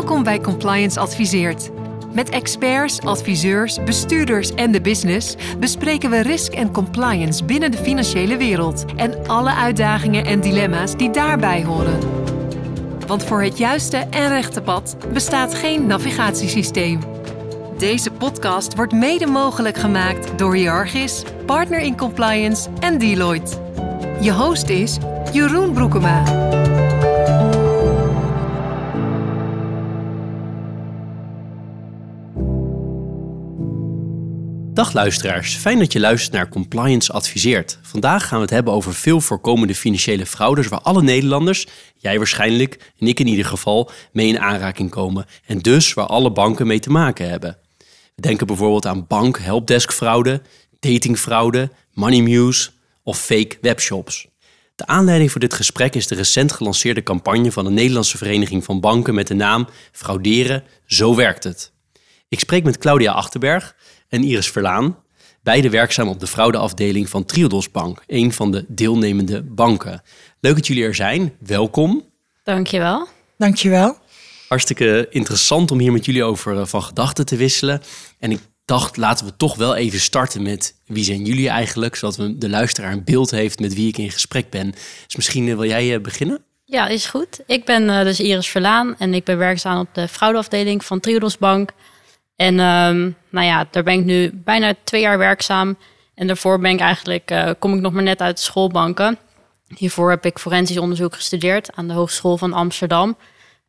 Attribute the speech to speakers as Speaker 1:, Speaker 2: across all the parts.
Speaker 1: Welkom bij Compliance Adviseert. Met experts, adviseurs, bestuurders en de business bespreken we risk en compliance binnen de financiële wereld en alle uitdagingen en dilemma's die daarbij horen. Want voor het juiste en rechte pad bestaat geen navigatiesysteem. Deze podcast wordt mede mogelijk gemaakt door Hiargis, Partner in Compliance en Deloitte. Je host is Jeroen Broekema.
Speaker 2: Dag luisteraars, fijn dat je luistert naar Compliance Adviseert. Vandaag gaan we het hebben over veel voorkomende financiële fraudes waar alle Nederlanders, jij waarschijnlijk en ik in ieder geval, mee in aanraking komen. En dus waar alle banken mee te maken hebben. We denken bijvoorbeeld aan bank helpdeskfraude, datingfraude, money of fake webshops. De aanleiding voor dit gesprek is de recent gelanceerde campagne van de Nederlandse Vereniging van Banken met de naam Frauderen, zo werkt het. Ik spreek met Claudia Achterberg en Iris Verlaan, beide werkzaam op de fraudeafdeling van Triodos Bank, een van de deelnemende banken. Leuk dat jullie er zijn. Welkom.
Speaker 3: Dankjewel.
Speaker 4: Dankjewel.
Speaker 2: Hartstikke interessant om hier met jullie over uh, van gedachten te wisselen. En ik dacht, laten we toch wel even starten met wie zijn jullie eigenlijk, zodat we de luisteraar een beeld heeft met wie ik in gesprek ben. Dus misschien uh, wil jij uh, beginnen?
Speaker 3: Ja, is goed. Ik ben dus Iris Verlaan en ik ben werkzaam op de fraudeafdeling van Triodos Bank. En um, nou ja, daar ben ik nu bijna twee jaar werkzaam. En daarvoor ben ik eigenlijk, uh, kom ik nog maar net uit de schoolbanken. Hiervoor heb ik forensisch onderzoek gestudeerd aan de Hogeschool van Amsterdam.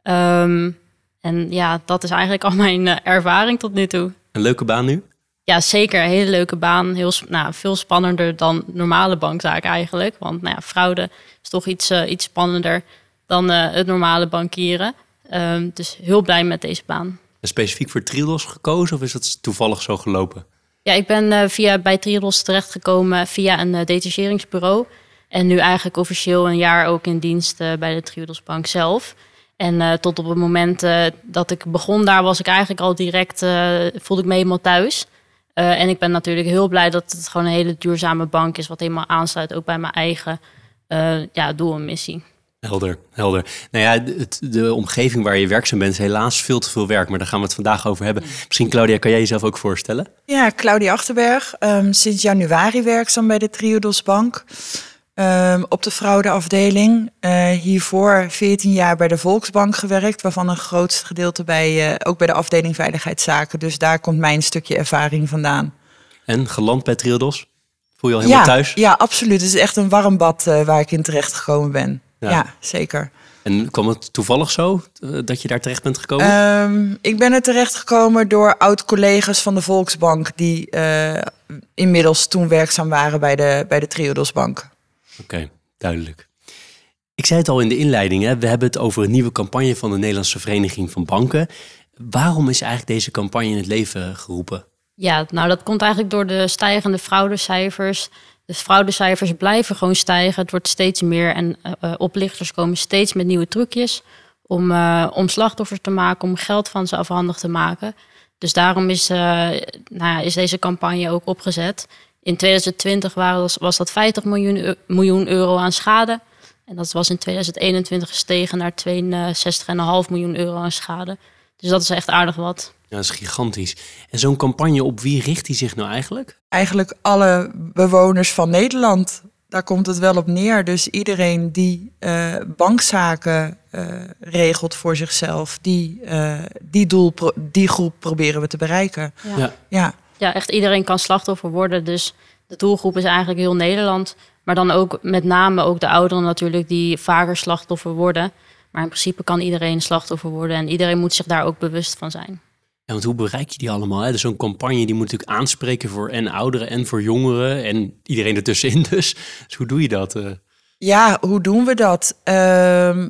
Speaker 3: Um, en ja, dat is eigenlijk al mijn uh, ervaring tot nu toe.
Speaker 2: Een leuke baan nu?
Speaker 3: Ja, zeker. Een hele leuke baan. Heel, nou, veel spannender dan normale bankzaken eigenlijk. Want nou ja, fraude is toch iets, uh, iets spannender dan het normale bankieren. Um, dus heel blij met deze baan
Speaker 2: specifiek voor Triodos gekozen of is dat toevallig zo gelopen?
Speaker 3: Ja, ik ben uh, via, bij Triodos terechtgekomen via een uh, detacheringsbureau. En nu eigenlijk officieel een jaar ook in dienst uh, bij de Triodos Bank zelf. En tot op het moment dat ik begon daar was ik eigenlijk al direct, voelde ik me helemaal thuis. en ik ben natuurlijk heel blij dat het gewoon een hele duurzame bank is, wat helemaal aansluit ook bij mijn eigen ja, doel en missie.
Speaker 2: Helder, helder. Nou ja, het, de omgeving waar je werkzaam bent is helaas veel te veel werk, maar daar gaan we het vandaag over hebben. Misschien, Claudia, kan jij jezelf ook voorstellen?
Speaker 4: Ja, Claudia Achterberg, um, sinds januari werkzaam bij de Triodos Bank. Um, op de fraudeafdeling. Uh, hiervoor 14 jaar bij de Volksbank gewerkt, waarvan een grootste gedeelte bij, uh, ook bij de afdeling Veiligheidszaken. Dus daar komt mijn stukje ervaring vandaan.
Speaker 2: En geland bij Triodos? Voel je al helemaal
Speaker 4: ja,
Speaker 2: thuis?
Speaker 4: Ja, absoluut. Het is echt een warm bad uh, waar ik in terecht gekomen ben. Ja. zeker.
Speaker 2: En kwam het toevallig zo eh, dat je daar terecht bent gekomen?
Speaker 4: Um, ik ben er terecht gekomen door oud-collega's van de Volksbank... die uh, inmiddels toen werkzaam waren bij de, bij de Triodos Bank.
Speaker 2: Oké, okay, duidelijk. Ik zei het al in de inleiding, hè? we hebben het over een nieuwe campagne van de Nederlandse Vereniging van Banken. Waarom is eigenlijk deze campagne in het leven geroepen?
Speaker 3: Ja, nou dat komt eigenlijk door de stijgende fraudecijfers dus fraudecijfers blijven gewoon stijgen. Het wordt steeds meer en uh, oplichters komen steeds met nieuwe trucjes om, uh, om slachtoffers te maken, om geld van ze afhandig te maken. Dus daarom is, nou ja, is deze campagne ook opgezet. In 2020 was, was dat 50 miljoen, miljoen euro aan schade. En dat was in 2021 gestegen naar 62,5 miljoen euro aan schade. Dus dat is echt aardig wat.
Speaker 2: Ja, dat is gigantisch. En zo'n campagne, op wie richt die zich nou eigenlijk?
Speaker 4: Eigenlijk alle bewoners van Nederland. Daar komt het wel op neer. Dus iedereen die uh, bankzaken uh, regelt voor zichzelf, die, uh, die, doel, die groep proberen we te bereiken.
Speaker 3: Ja. ja. Ja. ja, echt iedereen kan slachtoffer worden. Dus de doelgroep is eigenlijk heel Nederland. Maar dan ook met name ook de ouderen natuurlijk, die vaker slachtoffer worden. Maar in principe kan iedereen slachtoffer worden en iedereen moet zich daar ook bewust van zijn.
Speaker 2: Ja, want hoe bereik je die allemaal? Hè? Dus zo'n campagne die moet natuurlijk aanspreken voor en ouderen en voor jongeren en iedereen ertussenin dus. Dus hoe doe je dat? Uh?
Speaker 4: Ja, hoe doen we dat? Uh, uh,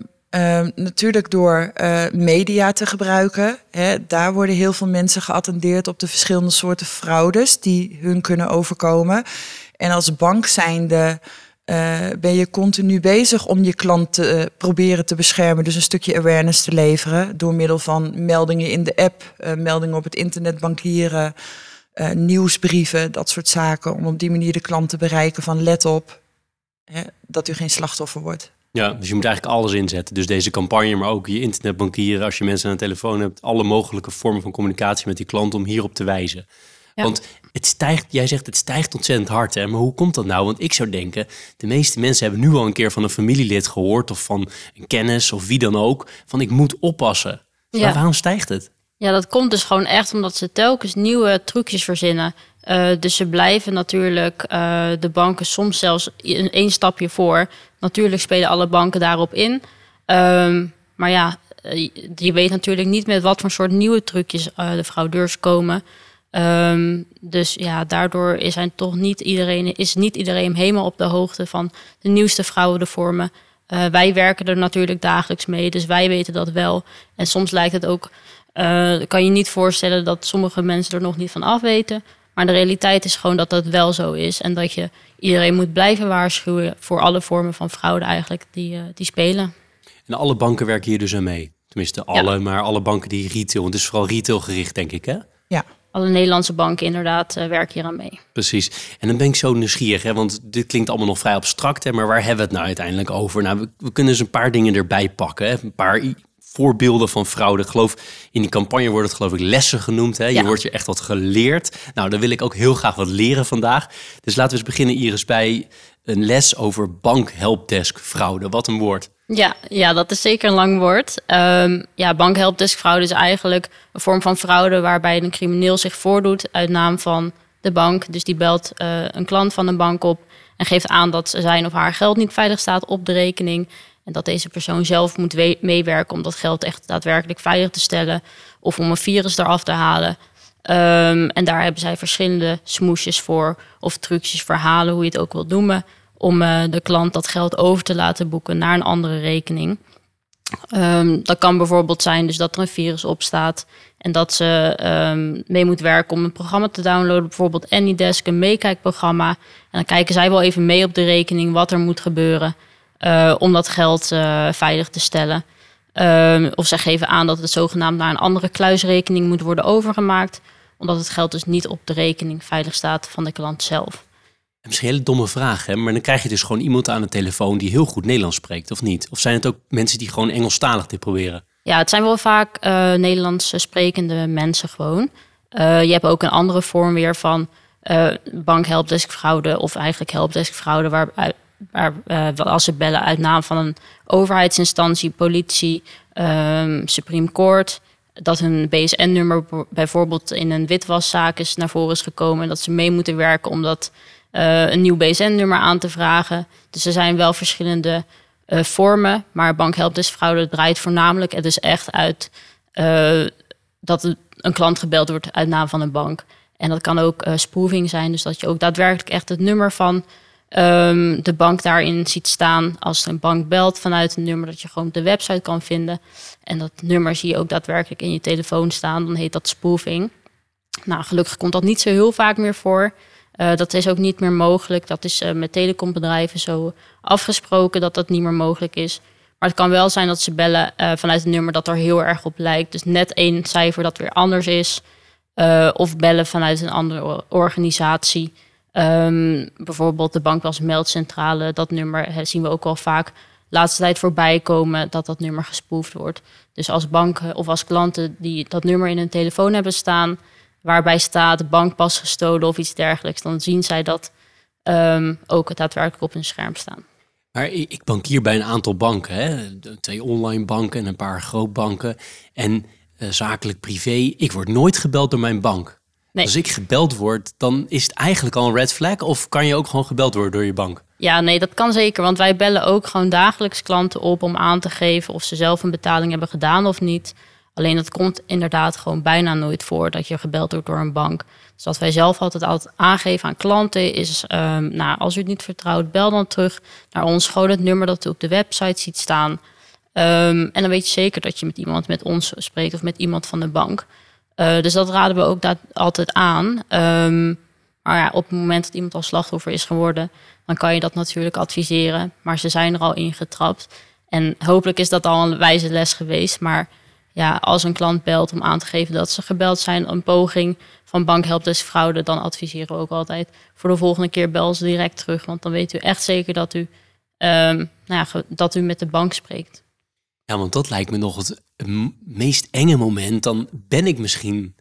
Speaker 4: natuurlijk door uh, media te gebruiken. Hè. Daar worden heel veel mensen geattendeerd op de verschillende soorten fraudes die hun kunnen overkomen. En als bank zijnde uh, ben je continu bezig om je klant te uh, proberen te beschermen. Dus een stukje awareness te leveren door middel van meldingen in de app, uh, meldingen op het internet bankieren, nieuwsbrieven, dat soort zaken. Om op die manier de klant te bereiken van let op hè, dat u geen slachtoffer wordt.
Speaker 2: Ja, dus je moet eigenlijk alles inzetten. Dus deze campagne, maar ook je internetbankieren, als je mensen aan de telefoon hebt, alle mogelijke vormen van communicatie met die klant om hierop te wijzen. Want het stijgt, jij zegt het stijgt ontzettend hard, hè? maar hoe komt dat nou? Want ik zou denken, de meeste mensen hebben nu al een keer van een familielid gehoord of van een kennis of wie dan ook, van ik moet oppassen. Ja. Maar waarom stijgt het?
Speaker 3: Ja, dat komt dus gewoon echt omdat ze telkens nieuwe trucjes verzinnen. Uh, dus ze blijven natuurlijk uh, de banken soms zelfs één stapje voor. Natuurlijk spelen alle banken daarop in. Um, maar ja, eh, je weet natuurlijk niet met wat voor soort nieuwe trucjes de fraudeurs komen. Um, dus ja, daardoor is, hij toch niet iedereen, is niet iedereen helemaal op de hoogte van de nieuwste vrouwenvormen. Uh, wij werken er natuurlijk dagelijks mee, dus wij weten dat wel. En soms lijkt het ook, uh, kan je niet voorstellen dat sommige mensen er nog niet van af weten. Maar de realiteit is gewoon dat dat wel zo is. En dat je iedereen moet blijven waarschuwen voor alle vormen van fraude eigenlijk die, uh, die spelen.
Speaker 2: En alle banken werken hier dus aan mee? Tenminste, alle, maar alle banken die retail. Het is vooral retail gericht, denk ik, hè?
Speaker 3: Ja alle Nederlandse banken inderdaad uh, werken hier aan mee.
Speaker 2: Precies. En dan ben ik zo nieuwsgierig, hè, want dit klinkt allemaal nog vrij abstract, hè, maar waar hebben we het nou uiteindelijk over? Nou, we, we kunnen eens een paar dingen erbij pakken. Hè. Een paar voorbeelden van fraude. Ik geloof, in die campagne wordt het geloof ik lessen genoemd. Hè? Je wordt je echt wat geleerd. Nou, dan wil ik ook heel graag wat leren vandaag. Dus laten we eens beginnen, Iris, bij een les over bankhelpdesk fraude. Wat een woord.
Speaker 3: Ja, ja, dat is zeker een lang woord. Um, ja, bankhelpdesk fraude is eigenlijk een vorm van fraude waarbij een crimineel zich voordoet uit naam van de bank. Dus die belt uh, een klant van een bank op en geeft aan dat zijn of haar geld niet veilig staat op de rekening. En dat deze persoon zelf moet meewerken om dat geld echt daadwerkelijk veilig te stellen. Of om een virus eraf te halen. Um, en daar hebben zij verschillende smoesjes voor. Of trucjes, verhalen, hoe je het ook wilt noemen om uh, de klant dat geld over te laten boeken naar een andere rekening. Um, dat kan bijvoorbeeld zijn dus dat er een virus op staat en dat ze um, mee moet werken om een programma te downloaden, bijvoorbeeld AnyDesk, een meekijkprogramma. En dan kijken zij wel even mee op de rekening wat er moet gebeuren uh, om dat geld uh, veilig te stellen. Um, of ze geven aan dat het zogenaamd naar een andere kluisrekening moet worden overgemaakt, omdat het geld dus niet op de rekening veilig staat van de klant zelf.
Speaker 2: Misschien een hele domme vraag, hè? maar dan krijg je dus gewoon iemand aan de telefoon die heel goed Nederlands spreekt, of niet? Of zijn het ook mensen die gewoon Engelstalig dit proberen?
Speaker 3: Ja, het zijn wel vaak uh, Nederlands sprekende mensen gewoon. Uh, je hebt ook een andere vorm weer van uh, of eigenlijk helpdesk waar, als ze bellen uit naam van een overheidsinstantie, politie, um, Supreme Court, dat hun BSN-nummer bijvoorbeeld in een witwaszaak is naar voren is gekomen en dat ze mee moeten werken omdat uh, een nieuw BSN-nummer aan te vragen. Dus er zijn wel verschillende uh, vormen. Maar bankhelpdeskfraude draait voornamelijk het is echt uit uh, dat een klant gebeld wordt uit naam van een bank. En dat kan ook spoofing zijn. Dus dat je ook daadwerkelijk echt het nummer van um, de bank daarin ziet staan. Als een bank belt vanuit een nummer dat je gewoon de website kan vinden. En dat nummer zie je ook daadwerkelijk in je telefoon staan. Dan heet dat spoofing. Nou, gelukkig komt dat niet zo heel vaak meer voor. Uh, dat is ook niet meer mogelijk. Dat is uh, met telecombedrijven zo afgesproken dat dat niet meer mogelijk is. Maar het kan wel zijn dat ze bellen uh, vanuit een nummer dat er heel erg op lijkt. Dus net één cijfer dat weer anders is. of bellen vanuit een andere organisatie. Um, bijvoorbeeld de bankwas Dat nummer zien we ook al vaak laatste tijd voorbij komen dat dat nummer gespoefd wordt. Dus als banken of als klanten die dat nummer in hun telefoon hebben staan waarbij staat bankpas gestolen of iets dergelijks, dan zien zij dat um, ook daadwerkelijk op hun scherm staan.
Speaker 2: Maar ik bankier bij een aantal banken, hè? twee online banken en een paar grootbanken en uh, zakelijk privé. Ik word nooit gebeld door mijn bank. Nee. Als ik gebeld word, dan is het eigenlijk al een red flag of kan je ook gewoon gebeld worden door je bank?
Speaker 3: Ja, nee, dat kan zeker. Want wij bellen ook gewoon dagelijks klanten op om aan te geven of ze zelf een betaling hebben gedaan of niet. Alleen dat komt inderdaad gewoon bijna nooit voor dat je gebeld wordt door een bank. Dus wat wij zelf altijd, altijd aangeven aan klanten is, um, nou, als u het niet vertrouwt, bel dan terug naar ons, gewoon het nummer dat u op de website ziet staan. Um, en dan weet je zeker dat je met iemand met ons spreekt of met iemand van de bank. Uh, dus dat raden we ook altijd aan. Um, maar ja, op het moment dat iemand al slachtoffer is geworden, dan kan je dat natuurlijk adviseren. Maar ze zijn er al ingetrapt. En hopelijk is dat al een wijze les geweest. Maar ja, als een klant belt om aan te geven dat ze gebeld zijn, een poging van bankhelpdesk fraude, dan adviseren we ook altijd voor de volgende keer bel ze direct terug. Want dan weet u echt zeker dat u ehm, nou ja, dat u met de bank spreekt.
Speaker 2: Ja, want dat lijkt me nog het meest enge moment. Dan ben ik misschien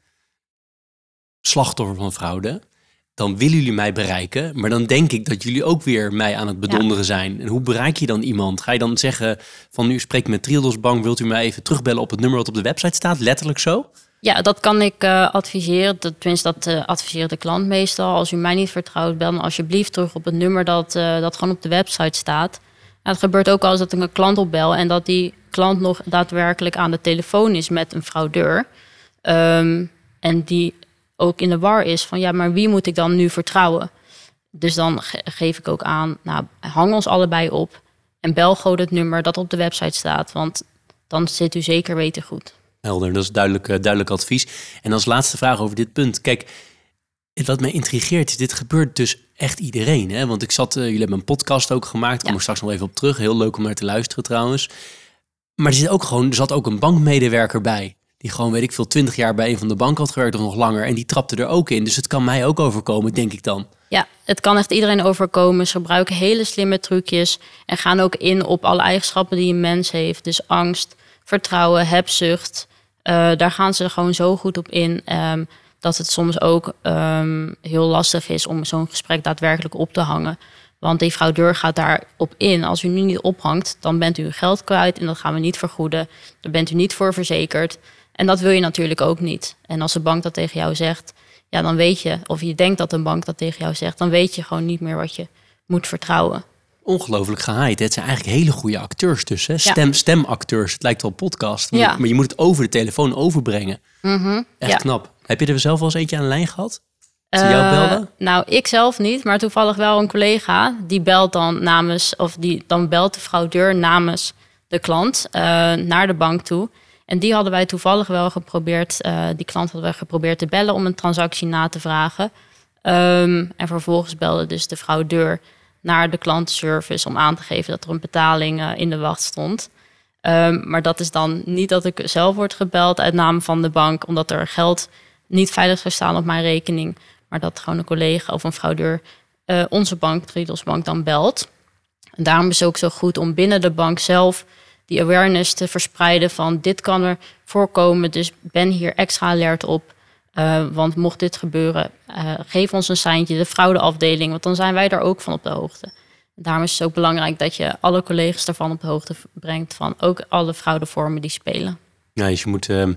Speaker 2: slachtoffer van fraude. Dan willen jullie mij bereiken, maar dan denk ik dat jullie ook weer mij aan het bedonderen zijn. En hoe bereik je dan iemand? Ga je dan zeggen van nu spreek ik met Triodos Bank, wilt u mij even terugbellen op het nummer wat op de website staat? Letterlijk zo?
Speaker 3: Ja, dat kan ik eh, adviseren. Dat, tenminste, dat eh adviseert de klant meestal. Als u mij niet vertrouwt, bel me alsjeblieft terug op het nummer dat, eh, dat gewoon op de website staat. Het gebeurt ook al eens dat ik een klant opbel en dat die klant nog daadwerkelijk aan de telefoon is met een fraudeur. Ehm, en die ook in de war is van ja, maar wie moet ik dan nu vertrouwen? Dus dan ge- geef ik ook aan, nou, hang ons allebei op en bel gewoon het nummer dat op de website staat. Want dan zit u zeker weten goed.
Speaker 2: Helder, dat is duidelijk, eh, duidelijk advies. En als laatste vraag over dit punt. Kijk, wat mij intrigeert is, dit gebeurt dus echt iedereen. Hè? Want ik zat, eh, jullie hebben een podcast ook gemaakt, kom
Speaker 3: Ja.
Speaker 2: ik straks nog even op terug. Heel leuk om naar te luisteren trouwens. Maar er, zit ook gewoon, er zat ook een bankmedewerker bij. Die gewoon, weet ik veel, twintig jaar bij een van de banken had gewerkt of nog langer. En die trapte er ook in. Dus het kan mij ook overkomen, denk ik dan.
Speaker 3: Ja, het kan echt iedereen overkomen. Ze gebruiken hele slimme trucjes en gaan ook in op alle eigenschappen die een mens heeft. Dus angst, vertrouwen, hebzucht. Eh, daar gaan ze gewoon zo goed op in ehm, dat het soms ook ehm, heel lastig is om zo'n gesprek daadwerkelijk op te hangen. Want die fraudeur gaat daarop in. Als u nu niet ophangt, dan bent u uw geld kwijt en dat gaan we niet vergoeden. Daar bent u niet voor verzekerd. En dat wil je natuurlijk ook niet. En als de bank dat tegen jou zegt, ja, dan weet je, of je denkt dat een bank dat tegen jou zegt, dan weet je gewoon niet meer wat je moet vertrouwen.
Speaker 2: Ongelooflijk gehaaid. hè? Het zijn eigenlijk hele goede acteurs tussen.
Speaker 3: Ja.
Speaker 2: Stem, stemacteurs. Het lijkt wel podcast. Maar,
Speaker 3: Ja.
Speaker 2: maar je moet het over de telefoon overbrengen. Echt
Speaker 3: Ja.
Speaker 2: knap. Heb je er zelf wel eens eentje aan de lijn gehad? Ze jou belden?
Speaker 3: nou, ik zelf niet, maar toevallig wel een collega die belt dan namens, of die dan belt de fraudeur namens de klant eh, naar de bank toe. En die hadden wij toevallig wel geprobeerd, eh, die klant hadden wij geprobeerd te bellen om een transactie na te vragen. Ehm, en vervolgens belde dus de fraudeur naar de klantenservice om aan te geven dat er een betaling eh, in de wacht stond. Ehm, maar dat is dan niet dat ik zelf word gebeld uit naam van de bank, omdat er geld niet veilig zou staan op mijn rekening. Maar dat gewoon een collega of een fraudeur eh, onze bank, Triodos dan belt. En daarom is het ook zo goed om binnen de bank zelf die awareness te verspreiden van dit kan er voorkomen, dus ben hier extra alert op. Eh, want mocht dit gebeuren, eh, geef ons een seintje, de fraudeafdeling, want dan zijn wij daar ook van op de hoogte. Daarom is het ook belangrijk dat je alle collega's daarvan op de hoogte brengt van ook alle fraudevormen die spelen.
Speaker 2: Ja, dus je moet ehm,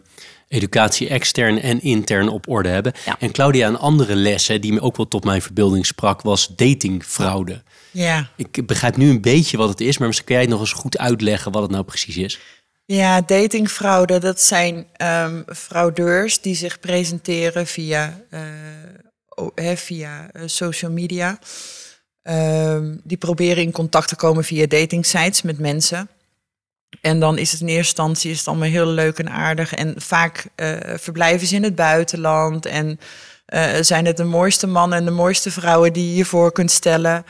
Speaker 2: educatie extern en intern op orde hebben.
Speaker 3: Ja.
Speaker 2: En Claudia, een andere les hè, die me ook wel tot mijn verbeelding sprak, was datingfraude.
Speaker 4: Ja.
Speaker 2: Ik begrijp nu een beetje wat het is, maar misschien kan jij het nog eens goed uitleggen wat het nou precies is.
Speaker 4: Ja, datingfraude, dat zijn ehm, fraudeurs die zich presenteren via, eh, via eh, social media. Ehm, die proberen in contact te komen via datingsites met mensen. En dan is het in eerste instantie is het allemaal heel leuk en aardig. En vaak eh, verblijven ze in het buitenland. En zijn het de mooiste mannen en de mooiste vrouwen die je je voor kunt stellen.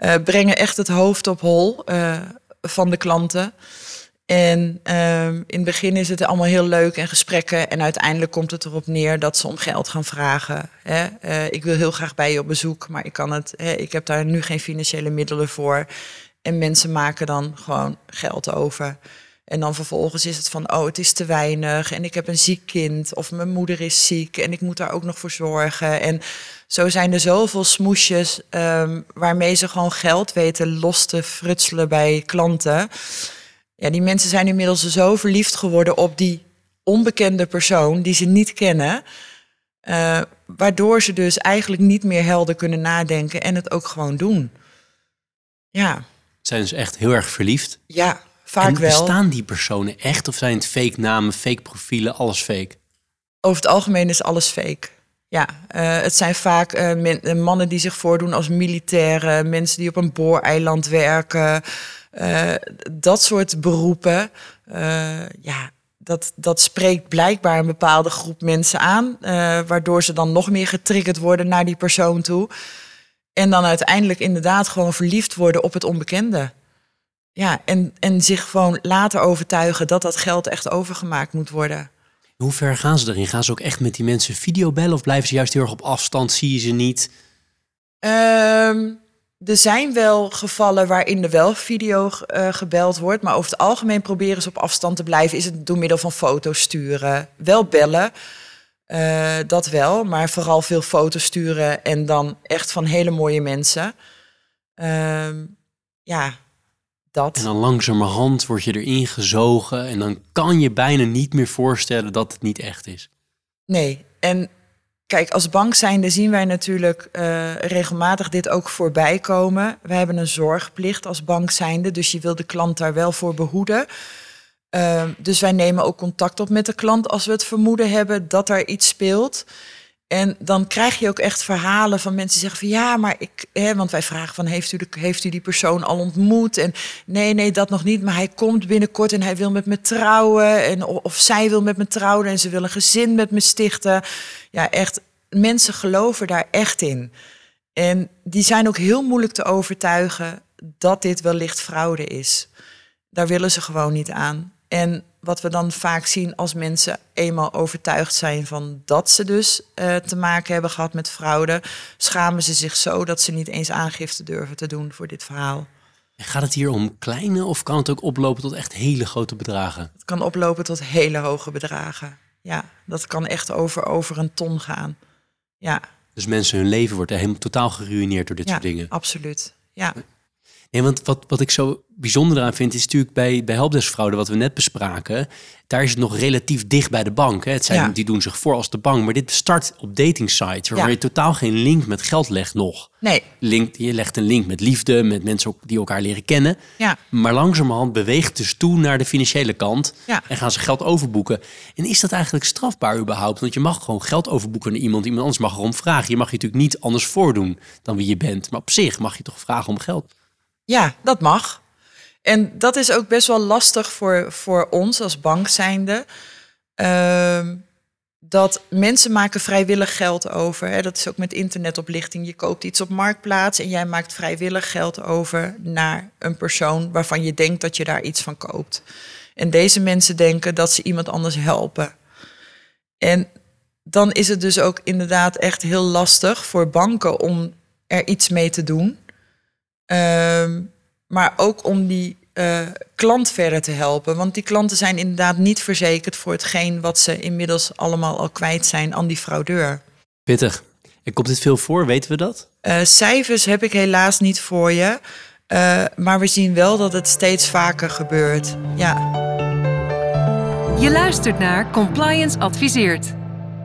Speaker 4: Eh, brengen echt het hoofd op hol eh, van de klanten. En ehm, in het begin is het allemaal heel leuk en gesprekken. En uiteindelijk komt het erop neer dat ze om geld gaan vragen. Hè? Eh, ik wil heel graag bij je op bezoek, maar ik, kan het, hè, ik heb daar nu geen financiële middelen voor. En mensen maken dan gewoon geld over. En dan vervolgens is het van, oh, het is te weinig. En ik heb een ziek kind. Of mijn moeder is ziek. En ik moet daar ook nog voor zorgen. En zo zijn er zoveel smoesjes ehm, waarmee ze gewoon geld weten los te frutselen bij klanten. Ja, die mensen zijn inmiddels zo verliefd geworden op die onbekende persoon die ze niet kennen. eh, waardoor ze dus eigenlijk niet meer helder kunnen nadenken en het ook gewoon doen. Ja,
Speaker 2: Zijn ze echt heel erg verliefd?
Speaker 4: ja vaak
Speaker 2: en
Speaker 4: wel.
Speaker 2: bestaan die personen echt of zijn het fake namen, fake profielen, alles fake?
Speaker 4: Over het algemeen is alles fake. Ja, eh, het zijn vaak eh, men- eh, mannen die zich voordoen als militairen, mensen die op een booreiland werken, dat soort beroepen. Ja, dat, dat spreekt blijkbaar een bepaalde groep mensen aan, waardoor ze dan nog meer getriggerd worden naar die persoon toe. En dan uiteindelijk inderdaad gewoon verliefd worden op het onbekende. Ja, en, en zich gewoon later overtuigen dat dat geld echt overgemaakt moet worden.
Speaker 2: Hoe ver gaan ze erin? Gaan ze ook echt met die mensen videobellen of blijven ze juist heel erg op afstand? Zie je ze niet?
Speaker 4: Ehm, er zijn wel gevallen waarin er wel video uh, gebeld wordt. Maar over het algemeen proberen ze op afstand te blijven. Is het door middel van foto's sturen. Wel bellen, uh, dat wel. Maar vooral veel foto's sturen en dan echt van hele mooie mensen. Uh, ja, dat.
Speaker 2: En dan langzamerhand word je erin gezogen. En dan kan je bijna niet meer voorstellen dat het niet echt is.
Speaker 4: Nee, en Kijk, als bank zijnde zien wij natuurlijk uh, regelmatig dit ook voorbij komen. We hebben een zorgplicht als bank zijnde, dus je wil de klant daar wel voor behoeden. Uh, dus wij nemen ook contact op met de klant als we het vermoeden hebben dat er iets speelt. En dan krijg je ook echt verhalen van mensen die zeggen van ja, maar ik, hè, want wij vragen van heeft u, de, heeft u die persoon al ontmoet? En nee, nee, dat nog niet, maar hij komt binnenkort en hij wil met me trouwen. En, of zij wil met me trouwen en ze wil een gezin met me stichten. Ja, echt, mensen geloven daar echt in. En die zijn ook heel moeilijk te overtuigen dat dit wellicht fraude is. Daar willen ze gewoon niet aan. En wat we dan vaak zien als mensen eenmaal overtuigd zijn van dat ze dus uh, te maken hebben gehad met fraude, schamen ze zich zo dat ze niet eens aangifte durven te doen voor dit verhaal.
Speaker 2: En gaat het hier om kleine of kan het ook oplopen tot echt hele grote bedragen?
Speaker 4: Het kan oplopen tot hele hoge bedragen. Ja, dat kan echt over, over een ton gaan. Ja.
Speaker 2: Dus mensen, hun leven wordt helemaal totaal geruineerd door dit
Speaker 4: ja,
Speaker 2: soort dingen.
Speaker 4: Absoluut. Ja.
Speaker 2: Nee, want wat, wat ik zo bijzonder aan vind, is natuurlijk bij, bij helpdeskfraude, wat we net bespraken, daar is het nog relatief dicht bij de bank. Hè. Het zijn, Die doen zich voor als de bank, maar dit start op dating sites, waar je totaal geen link met geld legt nog.
Speaker 4: Nee.
Speaker 2: Link, je legt een link met liefde, met mensen die elkaar leren kennen.
Speaker 4: Ja.
Speaker 2: Maar langzamerhand beweegt dus toe naar de financiële kant
Speaker 4: ja.
Speaker 2: en gaan ze geld overboeken. En is dat eigenlijk strafbaar überhaupt? Want je mag gewoon geld overboeken naar iemand, iemand anders mag erom vragen. Je mag je natuurlijk niet anders voordoen dan wie je bent. Maar op zich mag je toch vragen om geld.
Speaker 4: Ja, dat mag. En dat is ook best wel lastig voor, voor ons als bank zijnde. Uh, dat mensen maken vrijwillig geld over. Hè. Dat is ook met internetoplichting. Je koopt iets op marktplaats en jij maakt vrijwillig geld over naar een persoon waarvan je denkt dat je daar iets van koopt. En deze mensen denken dat ze iemand anders helpen. En dan is het dus ook inderdaad echt heel lastig voor banken om er iets mee te doen. Uh, maar ook om die uh, klant verder te helpen. Want die klanten zijn inderdaad niet verzekerd voor hetgeen wat ze inmiddels allemaal al kwijt zijn aan die fraudeur.
Speaker 2: Pittig. En komt dit veel voor? Weten we dat?
Speaker 4: Uh, cijfers heb ik helaas niet voor je. Uh, maar we zien wel dat het steeds vaker gebeurt. Ja.
Speaker 1: Je luistert naar Compliance Adviseert.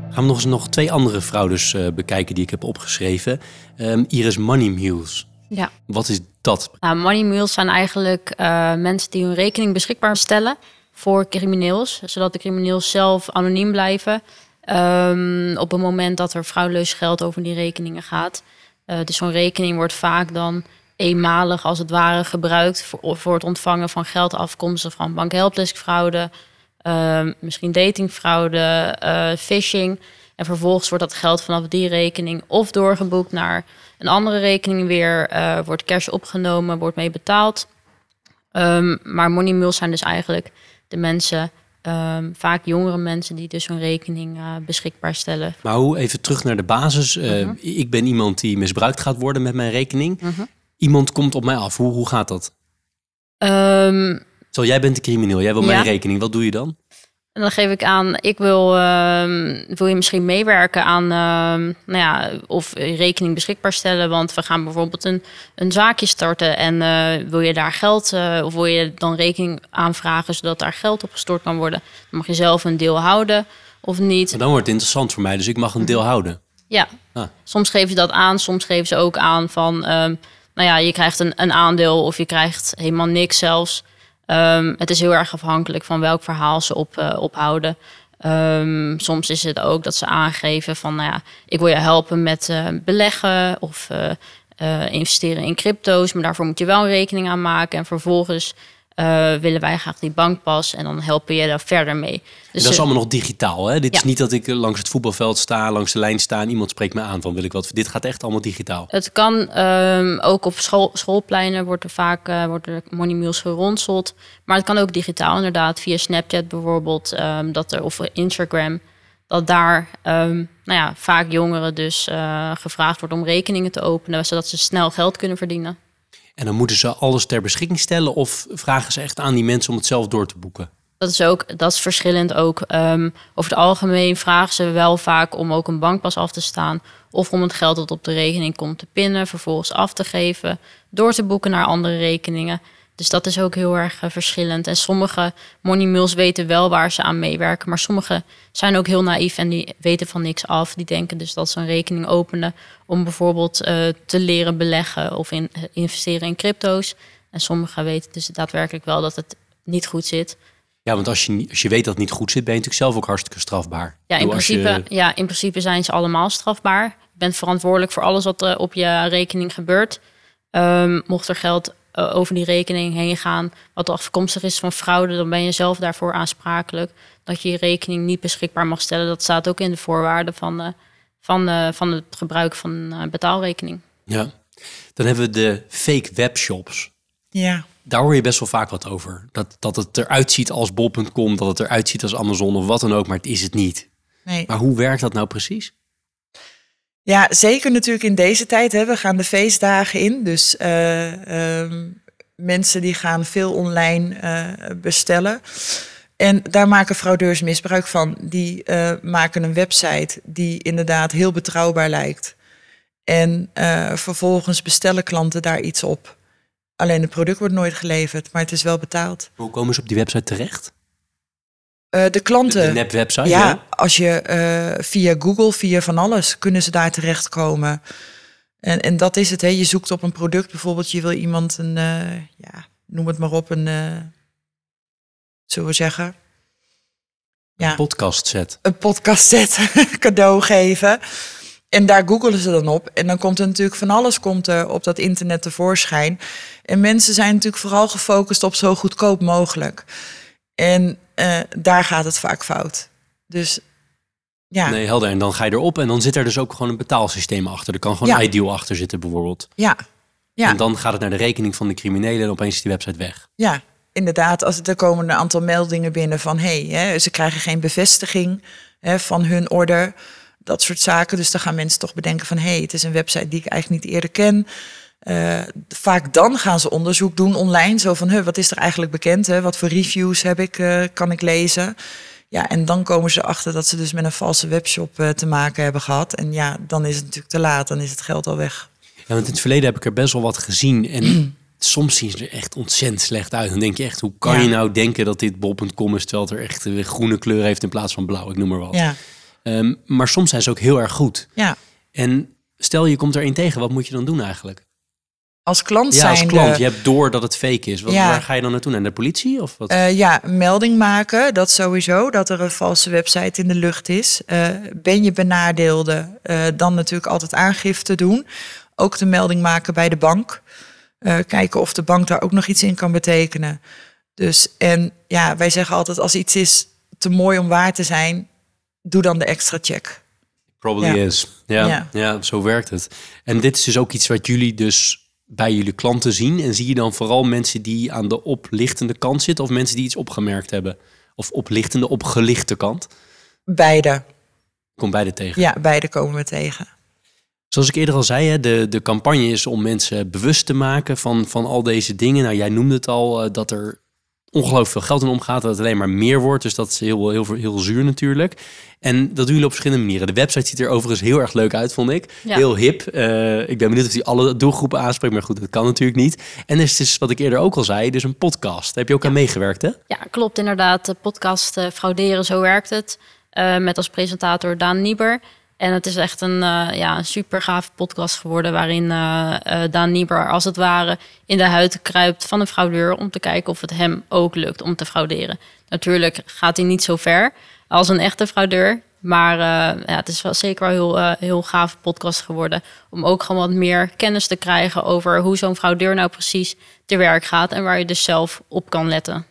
Speaker 2: Gaan we nog eens nog twee andere fraudes uh, bekijken die ik heb opgeschreven. Um, Iris Money Mules.
Speaker 3: Ja.
Speaker 2: Wat is dat?
Speaker 3: Nou, money mules zijn eigenlijk uh, mensen die hun rekening beschikbaar stellen voor crimineels, zodat de crimineels zelf anoniem blijven um, op het moment dat er fraudeleus geld over die rekeningen gaat. Uh, dus zo'n rekening wordt vaak dan eenmalig als het ware gebruikt voor, voor het ontvangen van geld afkomstig van bankhelpdeskfraude, uh, misschien datingfraude, uh, phishing. En vervolgens wordt dat geld vanaf die rekening of doorgeboekt naar een andere rekening weer, uh, wordt cash opgenomen, wordt mee betaald. Um, maar money mules zijn dus eigenlijk de mensen, um, vaak jongere mensen, die dus hun rekening uh, beschikbaar stellen.
Speaker 2: Maar hoe, even terug naar de basis. Uh, uh -huh. Ik ben iemand die misbruikt gaat worden met mijn rekening. -huh. Iemand komt op mij af. Hoe, hoe gaat dat?
Speaker 3: Um,
Speaker 2: Zo, jij bent de crimineel, jij wil ja. mijn rekening. Wat doe je dan?
Speaker 3: En dan geef ik aan, ik wil, uh, wil je misschien meewerken aan, uh, nou ja, of rekening beschikbaar stellen. Want we gaan bijvoorbeeld een, een zaakje starten en uh, wil je daar geld, uh, of wil je dan rekening aanvragen zodat daar geld op gestort kan worden. Dan mag je zelf een deel houden of niet.
Speaker 2: Maar dan wordt het interessant voor mij, dus ik mag een deel houden.
Speaker 3: Ja, ah. soms geven ze dat aan, soms geven ze ook aan van, nou ja, je krijgt een, een aandeel of je krijgt helemaal niks zelfs. Um, het is heel erg afhankelijk van welk verhaal ze op, uh, ophouden. Um, soms is het ook dat ze aangeven van, nou ja, ik wil je helpen met uh, beleggen of uh, investeren in crypto's, maar daarvoor moet je wel een rekening aan maken. En vervolgens willen wij graag die bankpas en dan helpen je daar verder mee.
Speaker 2: Dus dat is allemaal nog digitaal, hè? Dit ja. is niet dat ik langs het voetbalveld sta, langs de lijn sta en iemand spreekt me aan van wil ik wat. Dit gaat echt allemaal digitaal.
Speaker 3: Het kan um, ook op school, schoolpleinen wordt er vaak uh, wordt er money mules geronseld, maar het kan ook digitaal inderdaad via Snapchat bijvoorbeeld, um, dat er of Instagram dat daar ehm, nou ja, vaak jongeren dus eh, gevraagd wordt om rekeningen te openen, zodat ze snel geld kunnen verdienen.
Speaker 2: En dan moeten ze alles ter beschikking stellen of vragen ze echt aan die mensen om het zelf door te boeken?
Speaker 3: Dat is ook dat is verschillend ook. Ehm, over het algemeen vragen ze wel vaak om ook een bankpas af te staan. Of om het geld dat op de rekening komt te pinnen, vervolgens af te geven, door te boeken naar andere rekeningen. Dus dat is ook heel erg eh, verschillend. En sommige money mules weten wel waar ze aan meewerken. Maar sommige zijn ook heel naïef en die weten van niks af. Die denken dus dat ze een rekening openen om bijvoorbeeld eh, te leren beleggen of in, eh, investeren in crypto's. En sommigen weten dus daadwerkelijk wel dat het niet goed zit.
Speaker 2: Ja, want als je, als je weet dat het niet goed zit, ben je natuurlijk zelf ook hartstikke strafbaar.
Speaker 3: Ja, in, principe, ja, in principe zijn ze allemaal strafbaar. Je bent verantwoordelijk voor alles wat er op je rekening gebeurt. Um, mocht er geld eh, over die rekening heen gaan, wat afkomstig is van fraude, dan ben je zelf daarvoor aansprakelijk. Dat je je rekening niet beschikbaar mag stellen, dat staat ook in de voorwaarden van, uh, van, uh, van het gebruik van een betaalrekening.
Speaker 2: Ja, dan hebben we de fake webshops.
Speaker 4: Ja.
Speaker 2: Daar hoor je best wel vaak wat over. Dat, dat het eruit ziet als bol.com, dat het eruit ziet als Amazon of wat dan ook, maar het is het niet.
Speaker 4: Nee.
Speaker 2: Maar hoe werkt dat nou precies?
Speaker 4: Ja, zeker natuurlijk in deze tijd. Hè. We gaan de feestdagen in. Dus uh, um, mensen die gaan veel online uh, bestellen. En daar maken fraudeurs misbruik van. Die uh, maken een website die inderdaad heel betrouwbaar lijkt. En vervolgens bestellen klanten daar iets op. Alleen het product wordt nooit geleverd, maar het is wel betaald.
Speaker 2: Hoe komen ze op die website terecht?
Speaker 4: Uh, de klanten.
Speaker 2: De, de website.
Speaker 4: Ja, als je uh, via Google, via van alles, kunnen ze daar terechtkomen. En, en dat is het, hè. Je zoekt op een product, bijvoorbeeld, je wil iemand een, uh, ja, noem het maar op, een, zullen we zeggen?
Speaker 2: Ja. Een podcast set.
Speaker 4: Een podcast set cadeau geven. En daar googelen ze dan op. En dan komt er natuurlijk van alles komt er op dat internet tevoorschijn. En mensen zijn natuurlijk vooral gefocust op zo goedkoop mogelijk. En uh, daar gaat het vaak fout. Dus ja.
Speaker 2: Nee, helder. En dan ga je erop en dan zit er dus ook gewoon een betaalsysteem achter. Er kan gewoon ja. iDeal achter zitten bijvoorbeeld.
Speaker 4: Ja. ja.
Speaker 2: En dan gaat het naar de rekening van de criminelen en opeens is die website weg.
Speaker 4: Ja, inderdaad. Als er komen een aantal meldingen binnen van... hé, hey, ze krijgen geen bevestiging hè, van hun order. Dat soort zaken. Dus dan gaan mensen toch bedenken van... hé, hey, het is een website die ik eigenlijk niet eerder ken... Uh, vaak dan gaan ze onderzoek doen online. Zo van, huh, wat is er eigenlijk bekend? Hè? Wat voor reviews heb ik, uh, kan ik lezen? Ja, en dan komen ze achter dat ze dus met een valse webshop uh, te maken hebben gehad. En ja, dan is het natuurlijk te laat. Dan is het geld al weg.
Speaker 2: Ja, want in het verleden heb ik er best wel wat gezien. En soms zien ze er echt ontzettend slecht uit. Dan denk je echt, hoe kan ja. je nou denken dat dit bol.com is... terwijl het er echt een groene kleur heeft in plaats van blauw. Ik noem maar wat.
Speaker 4: Ja.
Speaker 2: Um, maar soms zijn ze ook heel erg goed.
Speaker 4: Ja.
Speaker 2: En stel je komt er één tegen, wat moet je dan doen eigenlijk?
Speaker 4: Als klant
Speaker 2: ja,
Speaker 4: zijn.
Speaker 2: als klant. Je hebt door dat het fake is. Wat, ja. Waar ga je dan naartoe? Naar de politie? Of wat?
Speaker 4: Uh, ja, melding maken. Dat sowieso. Dat er een valse website in de lucht is. Uh, ben je benadeelde? Uh, dan natuurlijk altijd aangifte doen. Ook de melding maken bij de bank. kijken of de bank daar ook nog iets in kan betekenen. Dus en ja, wij zeggen altijd: als iets is te mooi om waar te zijn, doe dan de extra check.
Speaker 2: Probably ja. is. Ja, ja, ja. zo werkt het. En dit is dus ook iets wat jullie dus bij jullie klanten zien? En zie je dan vooral mensen die aan de oplichtende kant zitten of mensen die iets opgemerkt hebben? Of oplichtende, opgelichte kant?
Speaker 4: Beide.
Speaker 2: Komt beide tegen?
Speaker 4: Ja, beide komen we tegen.
Speaker 2: Zoals ik eerder al zei, de, de campagne is om mensen bewust te maken van, van al deze dingen. Nou, jij noemde het al, eh, dat er ongelooflijk veel geld in omgaat, dat het alleen maar meer wordt. Dus dat is heel, heel, heel, heel zuur natuurlijk. En dat doen jullie op verschillende manieren. De website ziet er overigens heel erg leuk uit, vond ik.
Speaker 3: Ja.
Speaker 2: Heel hip. Uh, ik ben benieuwd of die alle doelgroepen aanspreekt, maar goed, dat kan natuurlijk niet. En is dus, wat ik eerder ook al zei, dus een podcast. Daar heb je ook
Speaker 3: ja.
Speaker 2: aan meegewerkt, hè?
Speaker 3: Ja, klopt inderdaad. De podcast uh, Frauderen, zo werkt het. Uh, met als presentator Daan Nieber. En het is echt een, uh, ja, een super gave podcast geworden. Waarin uh, uh, Daan Nieber als het ware in de huid kruipt van een fraudeur. Om te kijken of het hem ook lukt om te frauderen. Natuurlijk gaat hij niet zo ver als een echte fraudeur. Maar ja, het is wel zeker wel heel, heel gave podcast geworden. Om ook gewoon wat meer kennis te krijgen over hoe zo'n fraudeur nou precies te werk gaat. En waar je dus zelf op kan letten.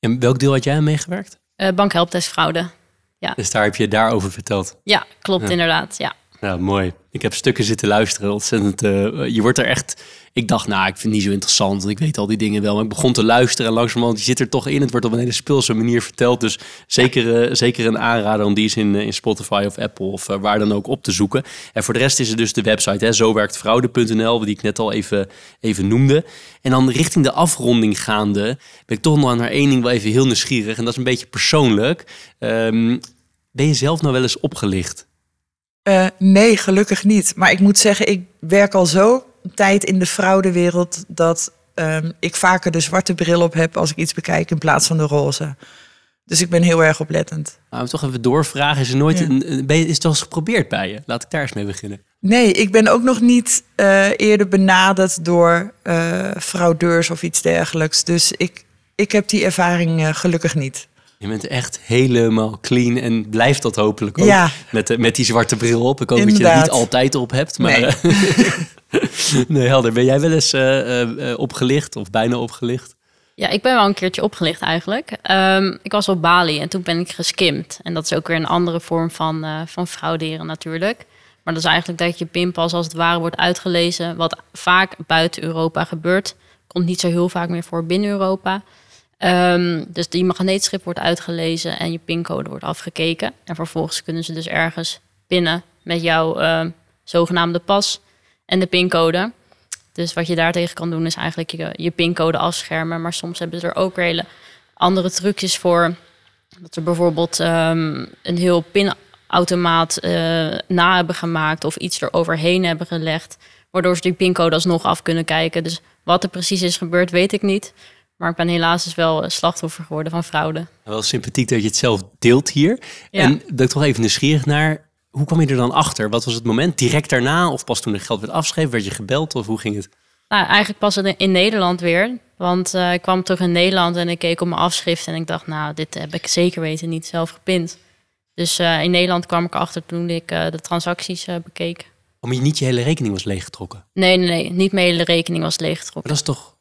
Speaker 2: En welk deel had jij aan meegewerkt?
Speaker 3: bankhelptest fraude. Ja.
Speaker 2: Dus daar heb je daarover verteld.
Speaker 3: Ja, klopt ja. inderdaad. Ja.
Speaker 2: Ja, mooi. Ik heb stukken zitten luisteren. Ontzettend. eh, je wordt er echt. Ik dacht, nou, ik vind het niet zo interessant. Want ik weet al die dingen wel. Maar ik begon te luisteren. En langzamerhand, je zit er toch in. Het wordt op een hele speelse manier verteld. Dus zeker, eh, zeker een aanrader om die eens in, eh, in Spotify of Apple of waar dan ook op te zoeken. En voor de rest is er dus de website, hè, zowerktfraude.nl, die ik net al even, even noemde. En dan richting de afronding gaande, ben ik toch nog naar één ding wel even heel nieuwsgierig. En dat is een beetje persoonlijk. Ehm, ben je zelf nou wel eens opgelicht?
Speaker 4: Eh, nee, gelukkig niet. Maar ik moet zeggen, ik werk al zo een tijd in de fraudewereld dat ehm, ik vaker de zwarte bril op heb als ik iets bekijk in plaats van de roze. Dus ik ben heel erg oplettend.
Speaker 2: Nou, we toch even doorvragen. Is er nooit
Speaker 4: Ja.
Speaker 2: een, een- is het eens geprobeerd bij je? Laat ik daar eens mee beginnen.
Speaker 4: Nee, ik ben ook nog niet eh, eerder benaderd door eh, fraudeurs of iets dergelijks. Dus ik, ik heb die ervaring gelukkig niet.
Speaker 2: Je bent echt helemaal clean en blijft dat hopelijk ook.
Speaker 4: Ja.
Speaker 2: Met, de- met die zwarte bril op. Ik hoop dat je het niet altijd op hebt. Maar,
Speaker 4: Nee.
Speaker 2: nee, helder. Ben jij wel eens eh, eh, eh, opgelicht of bijna opgelicht?
Speaker 3: Ja, ik ben wel een keertje opgelicht eigenlijk. Ehm, ik was op Bali en toen ben ik geskimd. En dat is ook weer een andere vorm van, eh, van frauderen natuurlijk. Maar dat is eigenlijk dat je pinpas als het ware wordt uitgelezen. Wat vaak buiten Europa gebeurt. Komt niet zo heel vaak meer voor binnen Europa. Ehm, dus die magneetschip wordt uitgelezen en je pincode wordt afgekeken. En vervolgens kunnen ze dus ergens pinnen met jouw ehm, zogenaamde pas en de pincode. Dus wat je daartegen kan doen is eigenlijk je, pincode afschermen. Maar soms hebben ze er ook hele andere trucjes voor. Dat ze bijvoorbeeld ehm, een heel pinautomaat eh na hebben gemaakt of iets eroverheen hebben gelegd. Waardoor ze die pincode alsnog af kunnen kijken. Dus wat er precies is gebeurd, weet ik niet. Maar ik ben helaas dus wel eh, slachtoffer geworden van fraude.
Speaker 2: Wel sympathiek dat je het zelf deelt hier.
Speaker 3: Ja.
Speaker 2: En dat ik toch even nieuwsgierig naar... Hoe kwam je er dan achter? Wat was het moment? Direct daarna? Of pas toen er geld werd afgeschreven? Werd je gebeld? Of hoe ging het?
Speaker 3: Nou, eigenlijk pas in in Nederland weer. Want eh, ik kwam terug in Nederland en ik keek op mijn afschrift en ik dacht, nou, dit heb ik zeker weten niet zelf gepind. Dus eh, in Nederland kwam ik achter toen ik de transacties bekeek.
Speaker 2: Omdat je niet je hele rekening was leeggetrokken.
Speaker 3: Nee, nee, nee, niet mijn hele rekening was
Speaker 2: Maar
Speaker 3: leeggetrokken.
Speaker 2: dat is toch...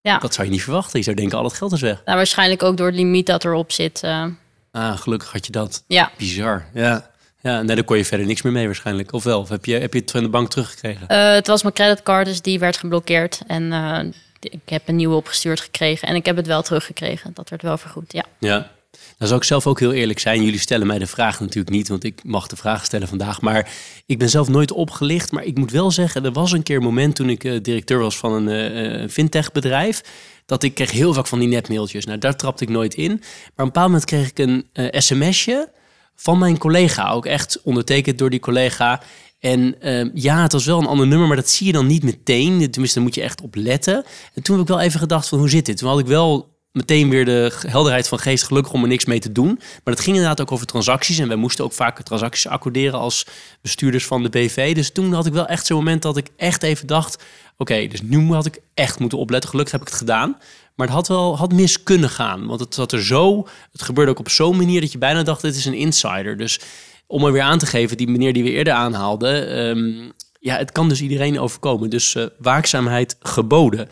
Speaker 3: Ja.
Speaker 2: Dat zou je niet verwachten. Je zou denken, al het geld is weg.
Speaker 3: Nou, waarschijnlijk ook door het limiet dat erop zit. eh,
Speaker 2: Ah, gelukkig had je dat.
Speaker 3: ja,
Speaker 2: Bizar, ja. Ja, nee, daar kon je verder niks meer mee waarschijnlijk. Of wel? Of heb je, heb je het van de bank teruggekregen?
Speaker 3: Eh, het was mijn creditcard, dus die werd geblokkeerd. En eh, ik heb een nieuwe opgestuurd gekregen. En ik heb het wel teruggekregen. Dat werd wel vergoed, ja.
Speaker 2: Ja. Dan zou ik zelf ook heel eerlijk zijn. Jullie stellen mij de vraag natuurlijk niet, want ik mag de vraag stellen vandaag. Maar ik ben zelf nooit opgelicht. Maar ik moet wel zeggen, er was een keer een moment toen ik eh, directeur was van een eh, eh, fintech bedrijf. Dat ik kreeg heel vaak van die nepmailtjes. Nou, daar trapte ik nooit in. Maar op een bepaald moment kreeg ik een eh, sms'je van mijn collega. Ook echt ondertekend door die collega. En ja, het was wel een ander nummer, maar dat zie je dan niet meteen. Tenminste, daar moet je echt op letten. En toen heb ik wel even gedacht van, hoe zit dit? Toen had ik wel meteen weer de helderheid van geest gelukkig om er niks mee te doen. Maar het ging inderdaad ook over transacties. En wij moesten ook vaak transacties accorderen als bestuurders van de BV. Dus toen had ik wel echt zo'n moment dat ik echt even dacht... oké, dus nu had ik echt moeten opletten. Gelukkig heb ik het gedaan. Maar het had wel had mis kunnen gaan. Want het zat er zo... Het gebeurde ook op zo'n manier dat je bijna dacht... dit is een insider. Dus om er weer aan te geven, die meneer die we eerder aanhaalden... ehm, ja, het kan dus iedereen overkomen. Dus eh, waakzaamheid geboden.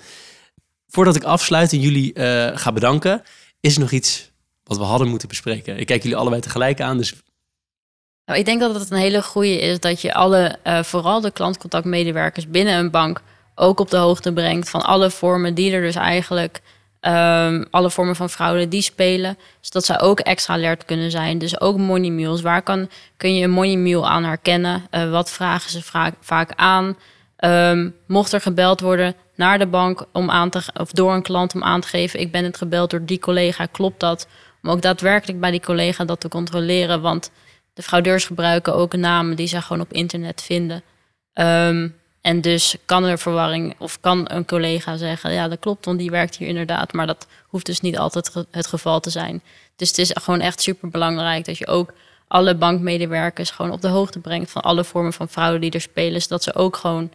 Speaker 2: Voordat ik afsluit en jullie eh, ga bedanken, is er nog iets wat we hadden moeten bespreken. Ik kijk jullie allebei tegelijk aan, dus
Speaker 3: Nou, ik denk dat het een hele goede is dat je alle, eh, vooral de klantcontactmedewerkers binnen een bank, ook op de hoogte brengt van alle vormen die er dus eigenlijk, ehm, alle vormen van fraude die spelen, zodat zij ook extra alert kunnen zijn. Dus ook money mules. Waar kan, kun je een money mule aan herkennen? Eh, wat vragen ze vaak, aan? Ehm, mocht er gebeld worden naar de bank om aan te, of door een klant om aan te geven, ik ben het gebeld door die collega, klopt dat? Om ook daadwerkelijk bij die collega dat te controleren, want de fraudeurs gebruiken ook namen die ze gewoon op internet vinden. Ehm, en dus kan er verwarring of kan een collega zeggen, ja dat klopt, want die werkt hier inderdaad, maar dat hoeft dus niet altijd het geval te zijn. Dus het is gewoon echt super belangrijk dat je ook alle bankmedewerkers gewoon op de hoogte brengt van alle vormen van fraude die er spelen, zodat ze ook gewoon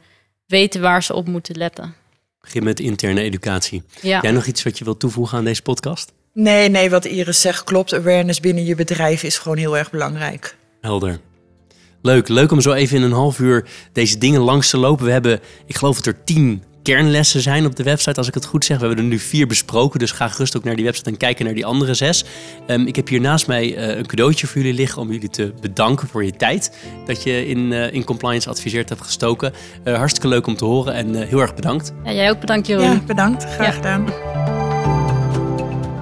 Speaker 3: weten waar ze op moeten letten.
Speaker 2: Begin met interne educatie.
Speaker 3: Ja.
Speaker 2: Jij nog iets wat je wilt toevoegen aan deze podcast?
Speaker 4: Nee, nee, wat Iris zegt klopt. Awareness binnen je bedrijf is gewoon heel erg belangrijk.
Speaker 2: Helder. Leuk, leuk om zo even in een half uur deze dingen langs te lopen. We hebben, ik geloof dat er tien kernlessen zijn op de website, als ik het goed zeg. We hebben er nu vier besproken, dus ga gerust ook naar die website en kijken naar die andere zes. Ehm, ik heb hier naast mij eh, een cadeautje voor jullie liggen om jullie te bedanken voor je tijd dat je in, uh, in compliance adviseert hebt gestoken. Uh, hartstikke leuk om te horen en heel erg bedankt.
Speaker 3: Ja, jij ook bedankt Jeroen.
Speaker 4: Ja, bedankt. Graag ja. gedaan.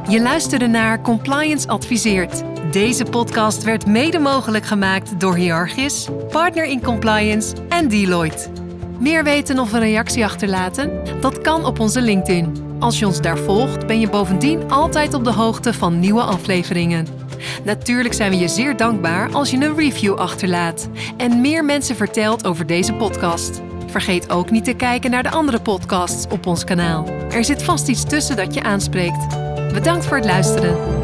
Speaker 1: Je luisterde naar Compliance Adviseert. Deze podcast werd mede mogelijk gemaakt door Hierarchis, Partner in Compliance en Deloitte. Meer weten of een reactie achterlaten? Dat kan op onze LinkedIn. Als je ons daar volgt, ben je bovendien altijd op de hoogte van nieuwe afleveringen. Natuurlijk zijn we je zeer dankbaar als je een review achterlaat en meer mensen vertelt over deze podcast. Vergeet ook niet te kijken naar de andere podcasts op ons kanaal. Er zit vast iets tussen dat je aanspreekt. Bedankt voor het luisteren.